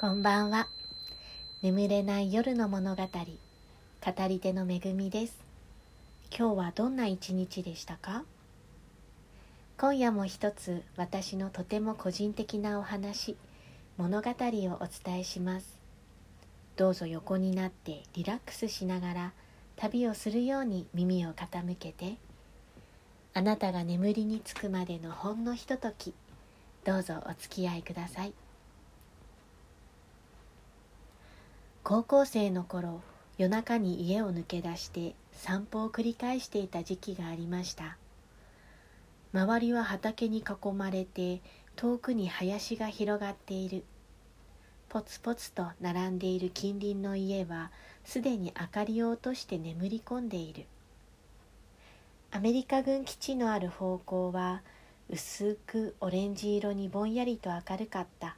こんばんは。眠れない夜の物語語り手のめぐみです。今日はどんな一日でしたか？今夜も一つ私のとても個人的なお話物語をお伝えします。どうぞ横になってリラックスしながら旅をするように耳を傾けてあなたが眠りにつくまでのほんのひとときどうぞお付き合いください。高校生の頃夜中に家を抜け出して散歩を繰り返していた時期がありました。周りは畑に囲まれて遠くに林が広がっている。ポツポツと並んでいる近隣の家はすでに明かりを落として眠り込んでいる。アメリカ軍基地のある方向は薄くオレンジ色にぼんやりと明るかった。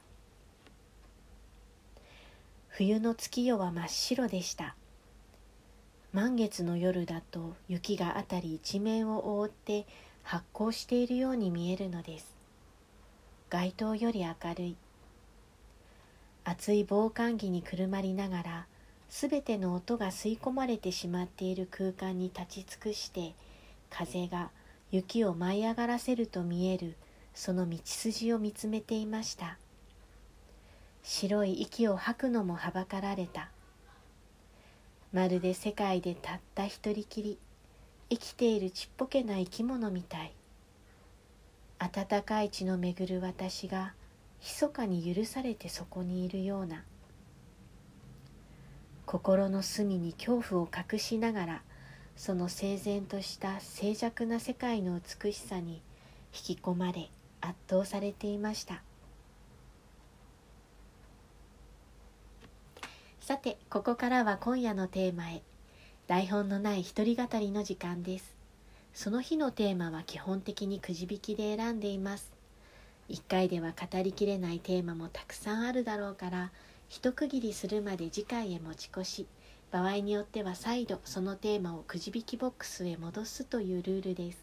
冬の月夜は真っ白でした。満月の夜だと雪が辺り一面を覆って発光しているように見えるのです。街灯より明るい。厚い防寒着にくるまりながらすべての音が吸い込まれてしまっている空間に立ち尽くして風が雪を舞い上がらせると見えるその道筋を見つめていました。白い息を吐くのもはばかられた。まるで世界でたった一人きり生きているちっぽけな生き物みたい。暖かい血の巡る私が密かに許されてそこにいるような。心の隅に恐怖を隠しながらその整然とした静寂な世界の美しさに引き込まれ圧倒されていました。さてここからは今夜のテーマへ。台本のない一人語りの時間です。その日のテーマは基本的にくじ引きで選んでいます。1回では語りきれないテーマもたくさんあるだろうから一区切りするまで次回へ持ち越し。場合によっては再度そのテーマをくじ引きボックスへ戻すというルールです。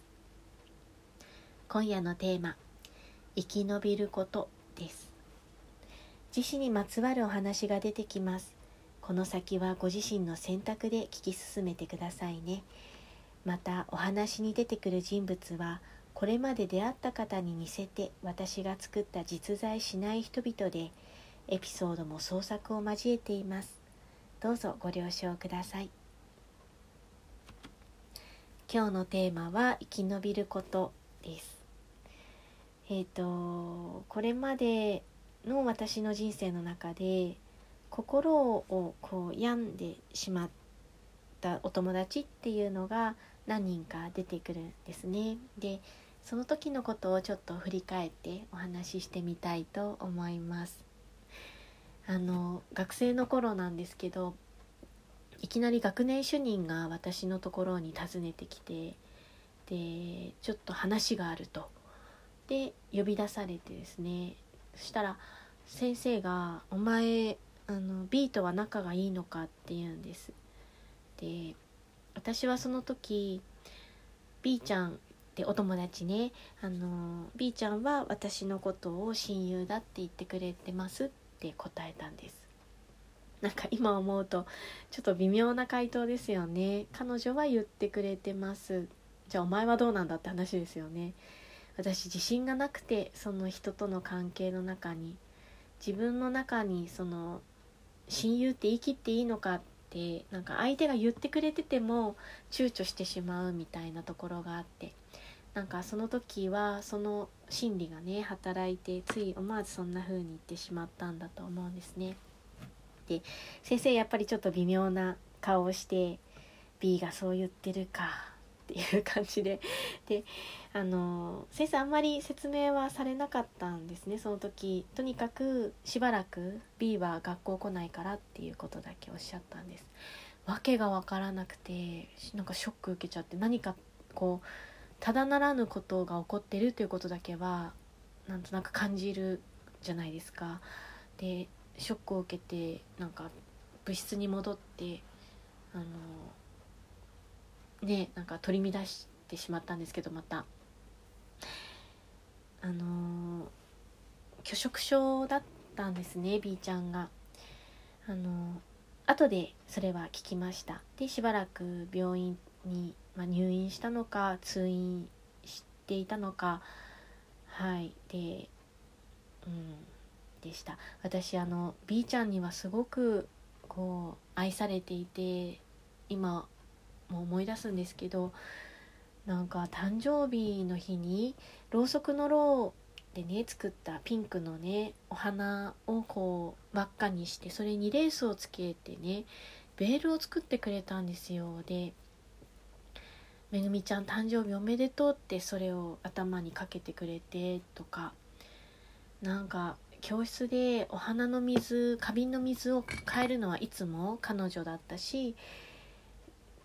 今夜のテーマ生き延びることです。自死にまつわるお話が出てきます。この先はご自身の選択で聞き進めてくださいね。またお話に出てくる人物はこれまで出会った方に似せて私が作った実在しない人々でエピソードも創作を交えています。どうぞご了承ください。今日のテーマは生き延びることです。えっ、ー、とこれまでの私の人生の中で心をこう病んでしまったお友達っていうのが何人か出てくるんですね。でその時のことをちょっと振り返ってお話ししてみたいと思います。あの学生の頃なんですけどいきなり学年主任が私のところに訪ねてきてでちょっと話があるとで呼び出されてですねそしたら先生が「お前あの B とは仲がいいのかって言うんです。で私はその時 B ちゃんってお友達ね。あの B ちゃんは私のことを親友だって言ってくれてますって答えたんです。なんか今思うとちょっと微妙な回答ですよね。彼女は言ってくれてます。じゃあお前はどうなんだって話ですよね。私自信がなくてその人との関係の中に自分の中にその親友って言い切っていいのかってなんか相手が言ってくれてても躊躇してしまうみたいなところがあってなんかその時はその心理がね働いてつい思わずそんな風に言ってしまったんだと思うんですね。で先生やっぱりちょっと微妙な顔をして B がそう言ってるかっていう感じで。であの先生あんまり説明はされなかったんですね。その時とにかくしばらく B は学校来ないからっていうことだけおっしゃったんです。訳が分からなくてなんかショック受けちゃって何かこうただならぬことが起こってるということだけはなんとなく感じるじゃないですか。でショックを受けてなんか部室に戻ってあのねなんか取り乱してしまったんですけどまた。あの拒食症だったんですね B ちゃんが。あの後でそれは聞きました。でしばらく病院に、まあ、入院したのか通院していたのか。はいでうんでした。私あの B ちゃんにはすごくこう愛されていて今も思い出すんですけどなんか誕生日の日にろうそくのろうでね作ったピンクのねお花をこう輪っかにしてそれにレースをつけてねベールを作ってくれたんですよ。で「めぐみちゃん誕生日おめでとう」ってそれを頭にかけてくれてとかなんか教室でお花の水花瓶の水を変えるのはいつも彼女だったし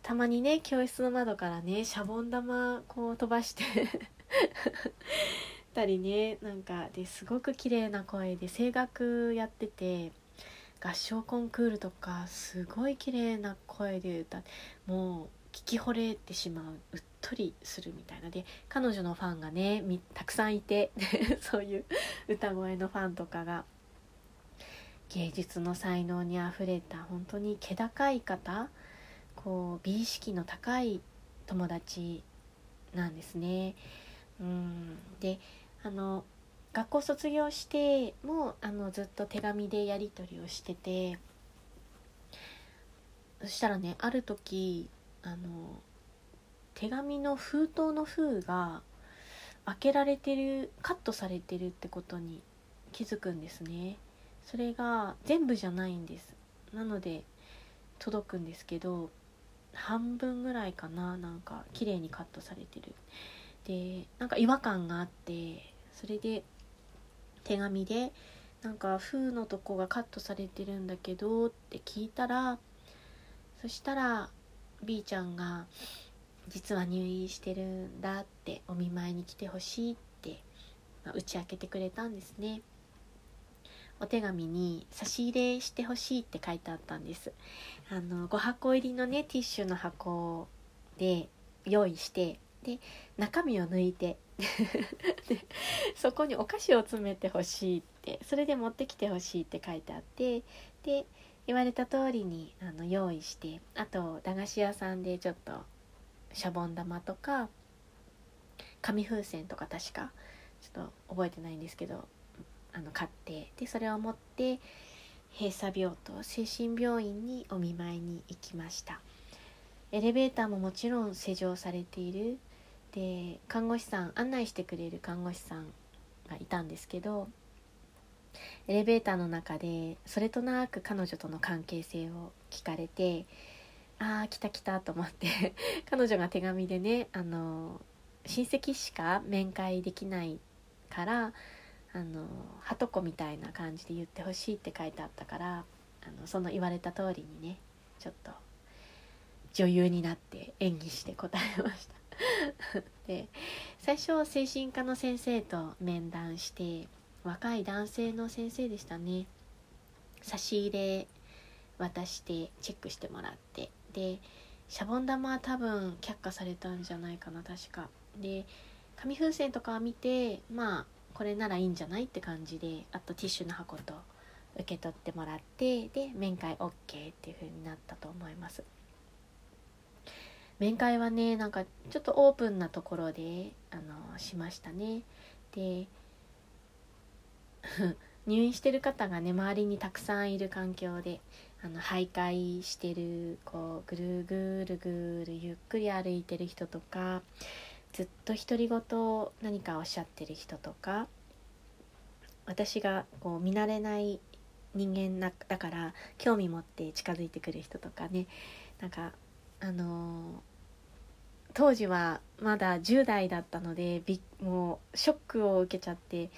たまにね教室の窓からねシャボン玉こう飛ばしてたりねなんかですごく綺麗な声で声楽やってて合唱コンクールとかすごい綺麗な声で歌もう聞き惚れてしまううっとりするみたいな。で彼女のファンがねたくさんいて そういう歌声のファンとかが芸術の才能にあふれた本当に気高い方こう美意識の高い友達なんですね。うん。であの学校卒業してもあのずっと手紙でやり取りをしててそしたらねある時あの手紙の封筒の封が開けられてるカットされてるってことに気づくんですね。それが全部じゃないんです。なので届くんですけど半分ぐらいかななんか綺麗にカットされてる。でなんか違和感があってそれで手紙でなんか封のとこがカットされてるんだけどって聞いたらそしたら B ちゃんが実は入院してるんだってお見舞いに来てほしいって、まあ、打ち明けてくれたんですね。お手紙に差し入れしてほしいって書いてあったんです。あの5箱入りのねティッシュの箱で用意してで中身を抜いて でそこにお菓子を詰めてほしいってそれで持ってきてほしいって書いてあってで言われた通りにあの用意してあと駄菓子屋さんでちょっとシャボン玉とか紙風船とか確かちょっと覚えてないんですけどあの買ってでそれを持って閉鎖病棟精神病院にお見舞いに行きました。エレベーターももちろん施錠されている。で看護師さん案内してくれる看護師さんがいたんですけどエレベーターの中でそれとなく彼女との関係性を聞かれてああ来た来たと思って 彼女が手紙でねあの親戚しか面会できないからあのはとこみたいな感じで言ってほしいって書いてあったからあのその言われた通りにねちょっと女優になって演技して答えました。で最初精神科の先生と面談して若い男性の先生でしたね。差し入れ渡してチェックしてもらって。でシャボン玉は多分却下されたんじゃないかな確か。で紙風船とかを見てまあこれならいいんじゃない？って感じであとティッシュの箱と受け取ってもらってで面会 OK っていう風になったと思います。面会はねなんかちょっとオープンなところであのしましたね。で 入院してる方がね周りにたくさんいる環境であの徘徊してるこうぐるぐるぐるゆっくり歩いてる人とかずっと独り言何かおっしゃってる人とか私がこう見慣れない人間だから興味持って近づいてくる人とかねなんかあの当時はまだ10代だったのでびもうショックを受けちゃって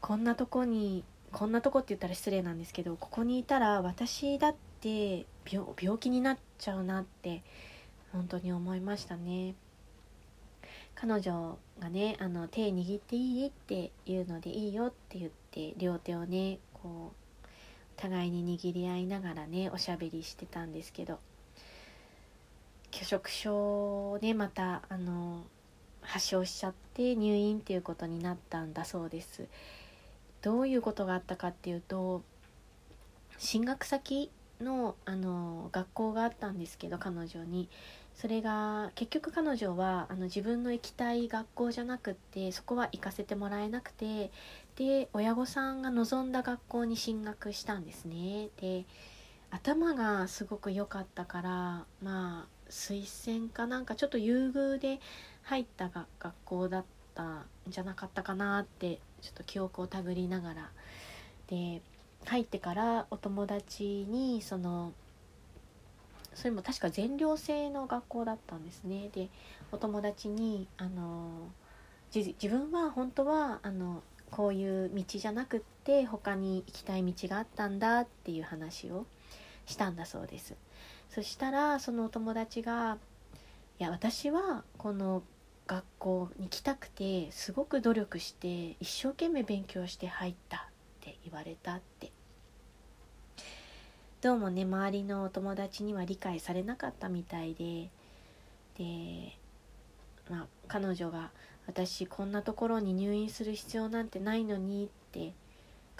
こんなとこにこんなとこって言ったら失礼なんですけどここにいたら私だって病気になっちゃうなって本当に思いましたね。彼女がねあの手握っていいって言うのでいいよって言って両手をねこう互いに握り合いながらねおしゃべりしてたんですけど拒食症でまたあの発症しちゃって入院っていうことになったんだそうです。どういうことがあったかっていうと進学先のあの学校があったんですけど彼女にそれが結局彼女はあの自分の行きたい学校じゃなくってそこは行かせてもらえなくてで親御さんが望んだ学校に進学したんですね。で頭がすごく良かったからまあ推薦かなんかちょっと優遇で入ったが学校だったんじゃなかったかなってちょっと記憶をたぐりながら。で入ってからお友達にそのそれも確か全寮制の学校だったんですね。でお友達にあの自分は本当はあのこういう道じゃなくって他に行きたい道があったんだっていう話をしたんだそうです。そしたらそのお友達が「いや私はこの学校に来たくてすごく努力して一生懸命勉強して入った」って言われたってどうもね周りのお友達には理解されなかったみたいで。でまあ彼女が私こんなところに入院する必要なんてないのにって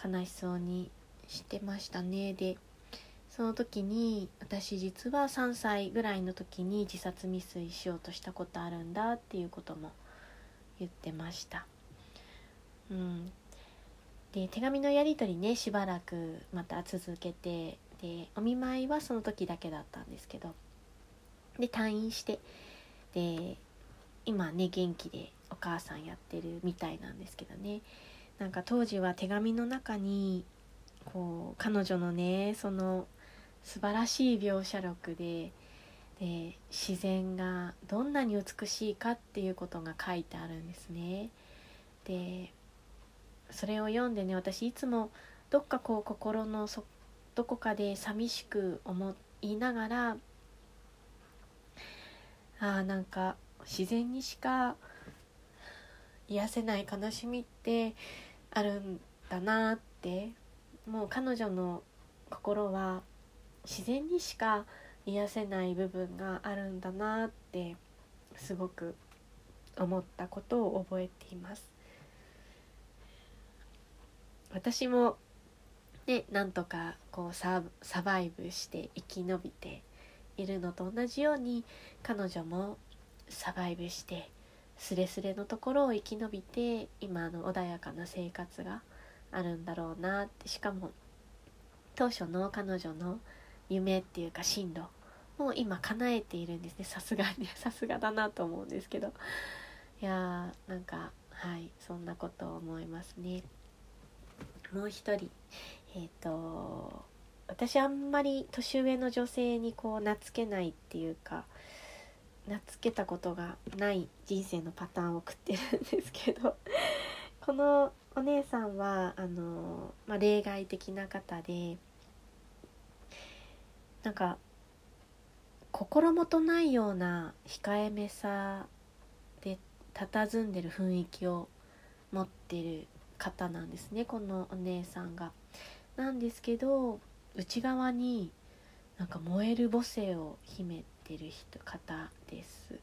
悲しそうにしてましたね。でその時に私実は3歳ぐらいの時に自殺未遂しようとしたことあるんだっていうことも言ってました。うん、で手紙のやり取りねしばらくまた続けてでお見舞いはその時だけだったんですけどで退院してで今ね元気でお母さんやってるみたいなんですけどねなんか当時は手紙の中にこう彼女のねその素晴らしい描写力でで自然がどんなに美しいかっていうことが書いてあるんですね。でそれを読んでね私いつもどっかこう心のそどこかで寂しく思いながらあーなんか自然にしか癒せない悲しみってあるんだなってもう彼女の心は自然にしか癒せない部分があるんだなってすごく思ったことを覚えています。私もねなんとかこうササバイブして生き延びているのと同じように彼女もサバイブしてスレスレのところを生き延びて今の穏やかな生活があるんだろうなってしかも当初の彼女の夢っていうか進路もう今叶えているんですね。さすがに さすがだなと思うんですけど。いやーなんかはいそんなことを思いますね。もう一人。えっ、ー、と私あんまり年上の女性にこう懐けないっていうか懐けたことがない人生のパターンを送ってるんですけど このお姉さんはあの、まあ、例外的な方でなんか心もとないような控えめさで佇んでる雰囲気を持ってる方なんですねこのお姉さんが。なんですけど内側になんか燃える母性を秘めてる人方です。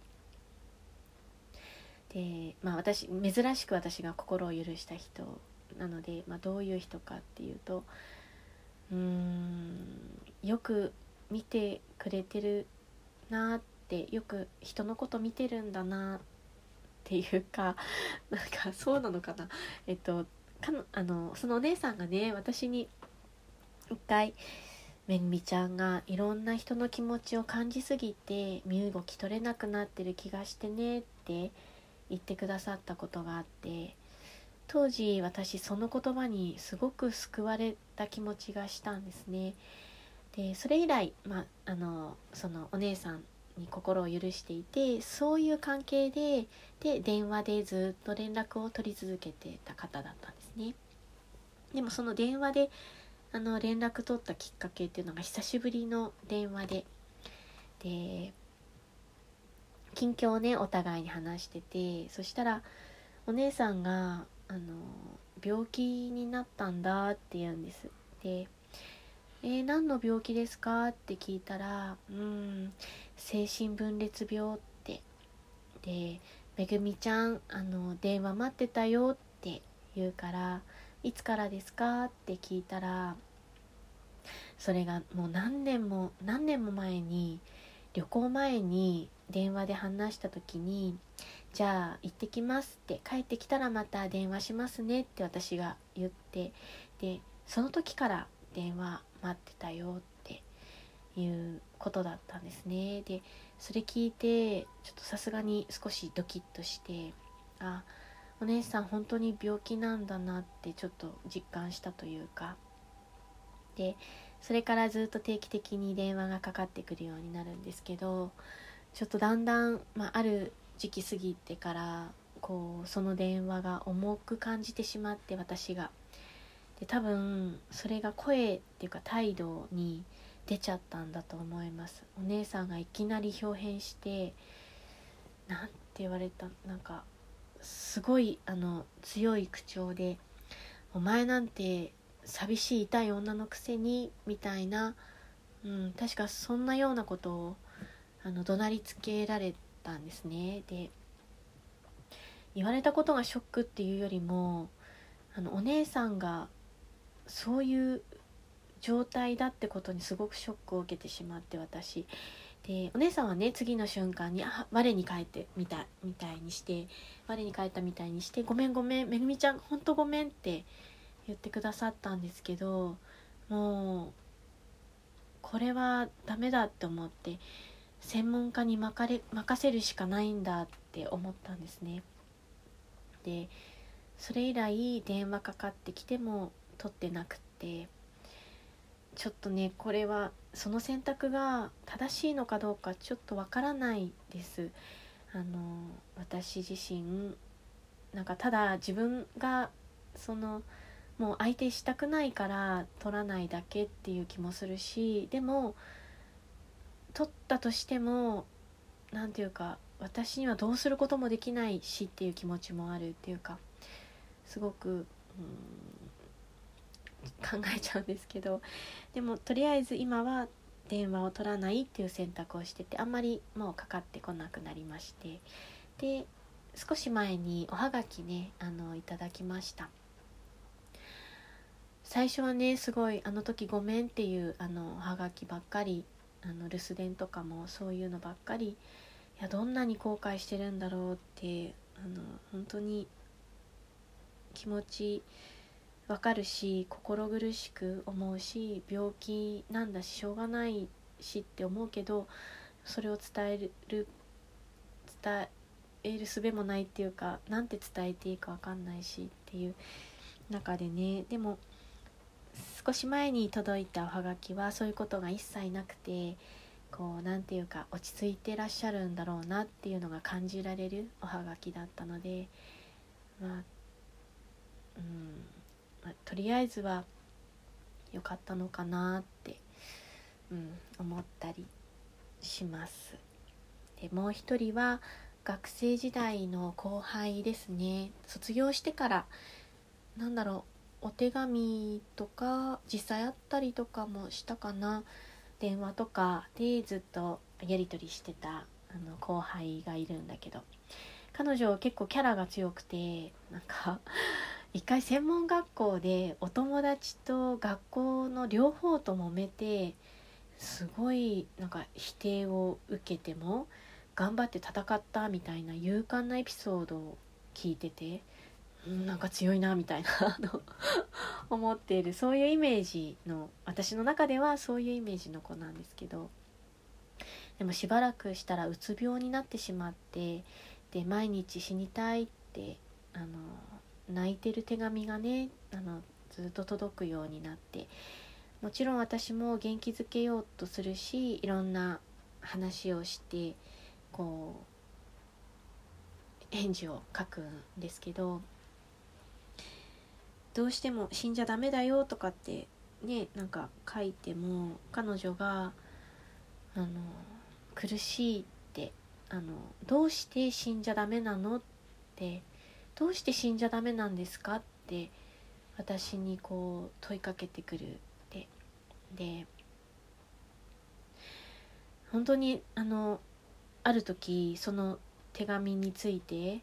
でまあ私珍しく私が心を許した人なので、まあ、どういう人かっていうとうーんよく見てくれてるなってよく人のこと見てるんだなっていうかなんかそうなのかなえっとかのあのそのお姉さんがね私に一回めぐみちゃんがいろんな人の気持ちを感じすぎて身動き取れなくなってる気がしてねって言ってくださったことがあって当時私その言葉にすごく救われた気持ちがしたんですね。でそれ以来、まあ、あのそのお姉さんに心を許していてそういう関係でで電話でずっと連絡を取り続けてた方だったんですね。でもその電話であの連絡取ったきっかけっていうのが久しぶりの電話でで近況をねお互いに話しててそしたらお姉さんがあの病気になったんだって言うんです。でえー、何の病気ですか?」って聞いたら「うん精神分裂病」ってで「めぐみちゃんあの電話待ってたよ」って言うから「いつからですか?」って聞いたらそれがもう何年も何年も前に旅行前に電話で話した時に「じゃあ行ってきます」って帰ってきたらまた電話しますねって私が言ってでその時から電話待ってたよっていうことだったんですね。でそれ聞いてちょっとさすがに少しドキッとしてあお姉さん本当に病気なんだなってちょっと実感したというか。でそれからずっと定期的に電話がかかってくるようになるんですけどちょっとだんだん、まあ、ある時期過ぎてからこうその電話が重く感じてしまって私が。で多分それが声っていうか態度に出ちゃったんだと思います。お姉さんがいきなり表変して何て言われたなんかすごいあの強い口調で「お前なんて寂しい痛い女のくせに」みたいな、うん、確かそんなようなことをあの怒鳴りつけられたんですね。で言われたことがショックっていうよりもあのお姉さんがそういう状態だってことにすごくショックを受けてしまって私でお姉さんはね次の瞬間に「あ我に返って」みたみたいにして我に返ったみたいにして「ごめんごめんめぐみちゃんほんとごめん」って言ってくださったんですけどもうこれはダメだって思って専門家に任れ任せるしかないんだって思ったんですね。でそれ以来電話かかってきても取ってなくってちょっとねこれはその選択が正しいのかどうかちょっとわからないです。あの私自身なんかただ自分がそのもう相手したくないから取らないだけっていう気もするしでも取ったとしても何て言うか私にはどうすることもできないしっていう気持ちもあるっていうかすごく、うん、考えちゃうんですけどでもとりあえず今は電話を取らないっていう選択をしててあんまりもうかかってこなくなりましてで少し前におはがきねあのいただきました。最初はねすごいあの時ごめんっていうあのおはがきばっかりあの留守電とかもそういうのばっかりいやどんなに後悔してるんだろうってあの本当に気持ちわかるし心苦しく思うし病気なんだししょうがないしって思うけどそれを伝える伝える術もないっていうかなんて伝えていいかわかんないしっていう中でねでも少し前に届いたおはがきはそういうことが一切なくてこう何て言うか落ち着いてらっしゃるんだろうなっていうのが感じられるおはがきだったのでまあうんまあ、とりあえずは良かったのかなって、うん、思ったりします。でもう一人は学生時代の後輩ですね卒業してからなんだろうお手紙とか実際会ったりとかもしたかな。電話とかでずっとやり取りしてたあの後輩がいるんだけど。彼女結構キャラが強くてなんか一回専門学校でお友達と学校の両方と揉めてすごいなんか否定を受けても頑張って戦ったみたいな勇敢なエピソードを聞いててなんか強いなみたいな 思っているそういうイメージの私の中ではそういうイメージの子なんですけどでもしばらくしたらうつ病になってしまってで毎日死にたいってあの泣いてる手紙がねあのずっと届くようになってもちろん私も元気づけようとするしいろんな話をしてこう返事を書くんですけどどうしても死んじゃダメだよとかってねなんか書いても彼女があの苦しいってあのどうして死んじゃダメなのってどうして死んじゃダメなんですか?」って私にこう問いかけてくるってで本当にあのある時その手紙について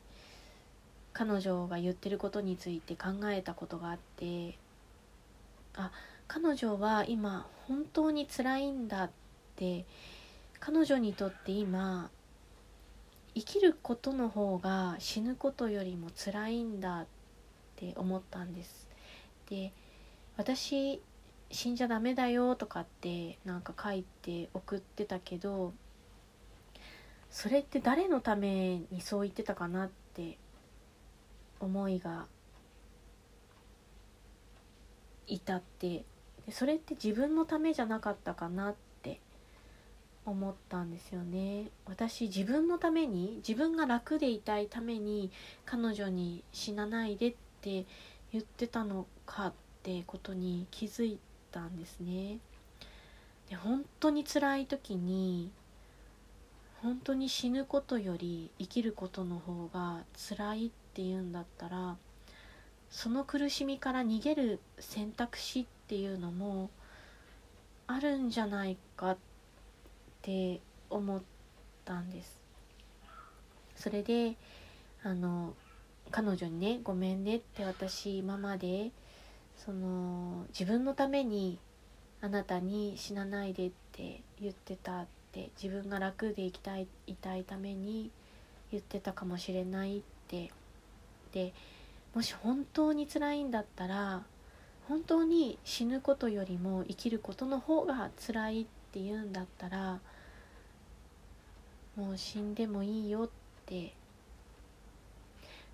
彼女が言ってることについて考えたことがあってあ彼女は今本当に辛いんだって彼女にとって今生きることの方が死ぬことよりも辛いんだって思ったんです。で私死んじゃダメだよとかってなんか書いて送ってたけどそれって誰のためにそう言ってたかなって思いが至ってそれって自分のためじゃなかったかなって思ったんですよね。私自分のために自分が楽でいたいために彼女に死なないでって言ってたのかってことに気づいたんですね。で本当に辛い時に本当に死ぬことより生きることの方が辛いってっていうんだったらその苦しみから逃げる選択肢っていうのもあるんじゃないかって思ったんです。それであの彼女にね「ごめんね」って私今までその自分のためにあなたに死なないでって言ってたって自分が楽でいきたいいたいために言ってたかもしれないってでもし本当に辛いんだったら本当に死ぬことよりも生きることの方が辛いって言うんだったらもう死んでもいいよって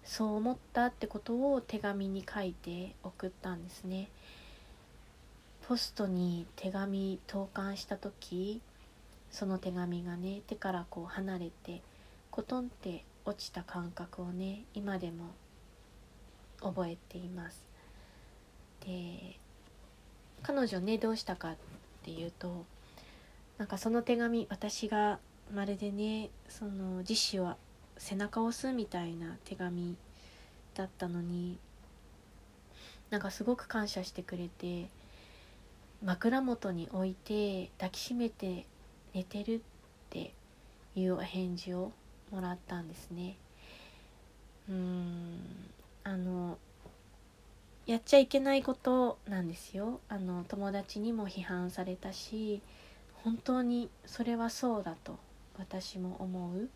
そう思ったってことを手紙に書いて送ったんですね。ポストに手紙投函した時その手紙がね手からこう離れてコトンって落ちた感覚をね今でも覚えています。で彼女ねどうしたかっていうとなんかその手紙私がまるでねその自死を背中を押すみたいな手紙だったのになんかすごく感謝してくれて枕元に置いて抱きしめて寝てるっていうお返事をもらったんですね。うん。あのやっちゃいけないことなんですよ。あの友達にも批判されたし本当にそれはそうだと私も思う。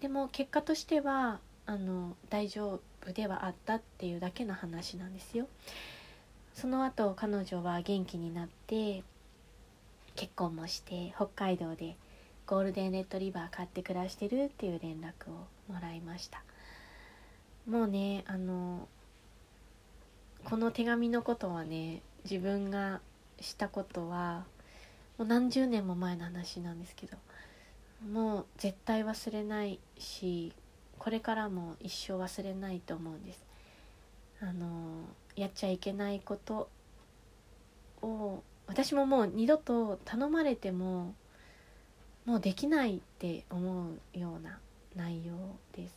でも結果としてはあの大丈夫ではあったっていうだけの話なんですよ。その後彼女は元気になって結婚もして北海道でゴールデンレッドリバー買って暮らしてるっていう連絡をもらいました。もうねあのこの手紙のことはね自分がしたことはもう何十年も前の話なんですけどもう絶対忘れないしこれからも一生忘れないと思うんです。あのやっちゃいけないことを私ももう二度と頼まれてももうできないって思うような内容です。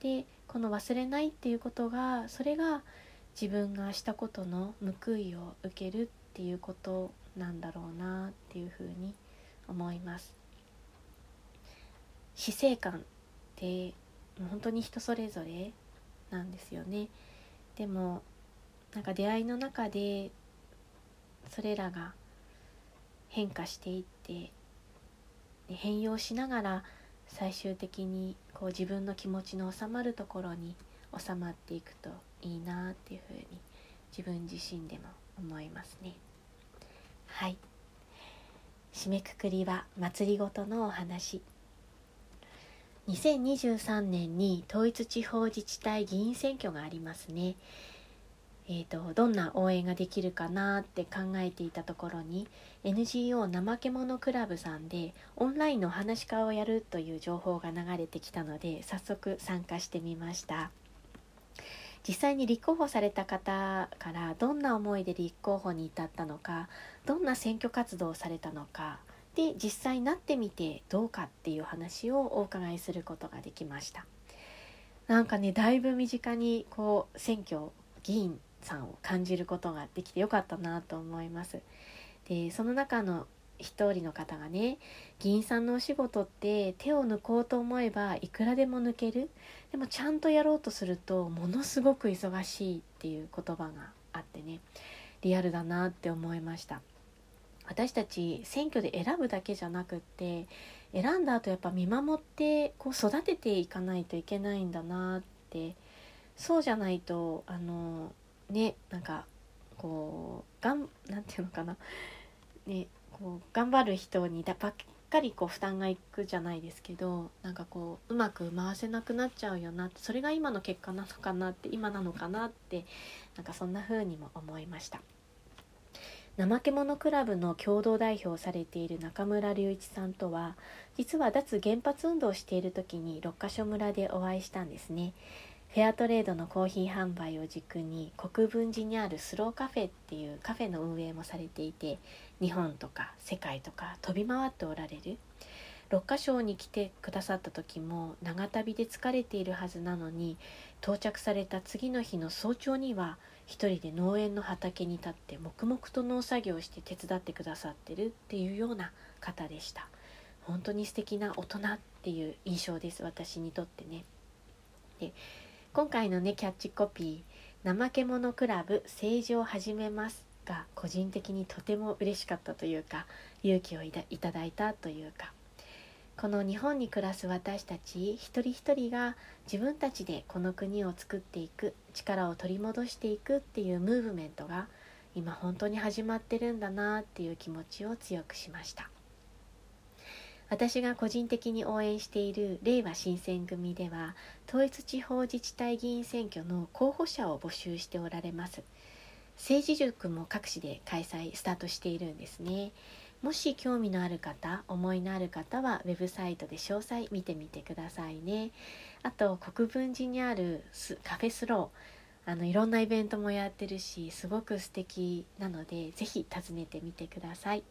でこの忘れないっていうことがそれが自分がしたことの報いを受けるっていうことなんだろうなっていうふうに思います。死生観って本当に人それぞれなんですよね。でもなんか出会いの中でそれらが変化していって変容しながら最終的にこう自分の気持ちの収まるところに収まっていくといいなっていうふうに自分自身でも思いますね。はい。締めくくりは祭りごとのお話。2023年に統一地方自治体議員選挙がありますね。えーと、どんな応援ができるかなって考えていたところに NGO 怠け者クラブさんでオンラインの話し家をやるという情報が流れてきたので早速参加してみました。実際に立候補された方からどんな思いで立候補に至ったのかどんな選挙活動をされたのかで実際なってみてどうかっていう話をお伺いすることができました。なんかねだいぶ身近にこう選挙議員さんを感じることができてよかったなと思います。でその中の一人の方がね議員さんのお仕事って手を抜こうと思えばいくらでも抜ける。でもちゃんとやろうとするとものすごく忙しいっていう言葉があってねリアルだなって思いました。私たち選挙で選ぶだけじゃなくって選んだ後やっぱ見守ってこう育てていかないといけないんだなってそうじゃないとあのねなんかこうがんなんていうのかなねこう頑張る人にだばっかりこう負担がいくじゃないですけどなんかこううまく回せなくなっちゃうよなってそれが今の結果なのかなって今なのかなってなんかそんな風にも思いました。怠け者クラブの共同代表をされている中村隆一さんとは実は脱原発運動をしている時に六ヶ所村でお会いしたんですねフェアトレードのコーヒー販売を軸に国分寺にあるスローカフェっていうカフェの運営もされていて日本とか世界とか飛び回っておられる。六ヶ所に来てくださった時も長旅で疲れているはずなのに到着された次の日の早朝には一人で農園の畑に立って黙々と農作業して手伝ってくださってるっていうような方でした。本当に素敵な大人っていう印象です私にとってね。で今回のねキャッチコピー「怠け者クラブ政治を始めます」が個人的にとても嬉しかったというか勇気をいただいたというかこの日本に暮らす私たち一人一人が自分たちでこの国を作っていく力を取り戻していくっていうムーブメントが今本当に始まってるんだなっていう気持ちを強くしました。私が個人的に応援している令和新選組では統一地方自治体議員選挙の候補者を募集しておられます。政治塾も各地で開催スタートしているんですね。もし興味のある方思いのある方はウェブサイトで詳細見てみてくださいね。あと国分寺にあるカフェスロー。あのいろんなイベントもやってるしすごく素敵なので是非訪ねてみてください。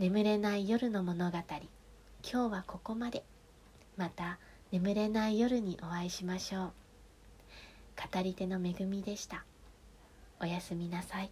眠れない夜の物語。今日はここまで。また眠れない夜にお会いしましょう。語り手の恵みでした。おやすみなさい。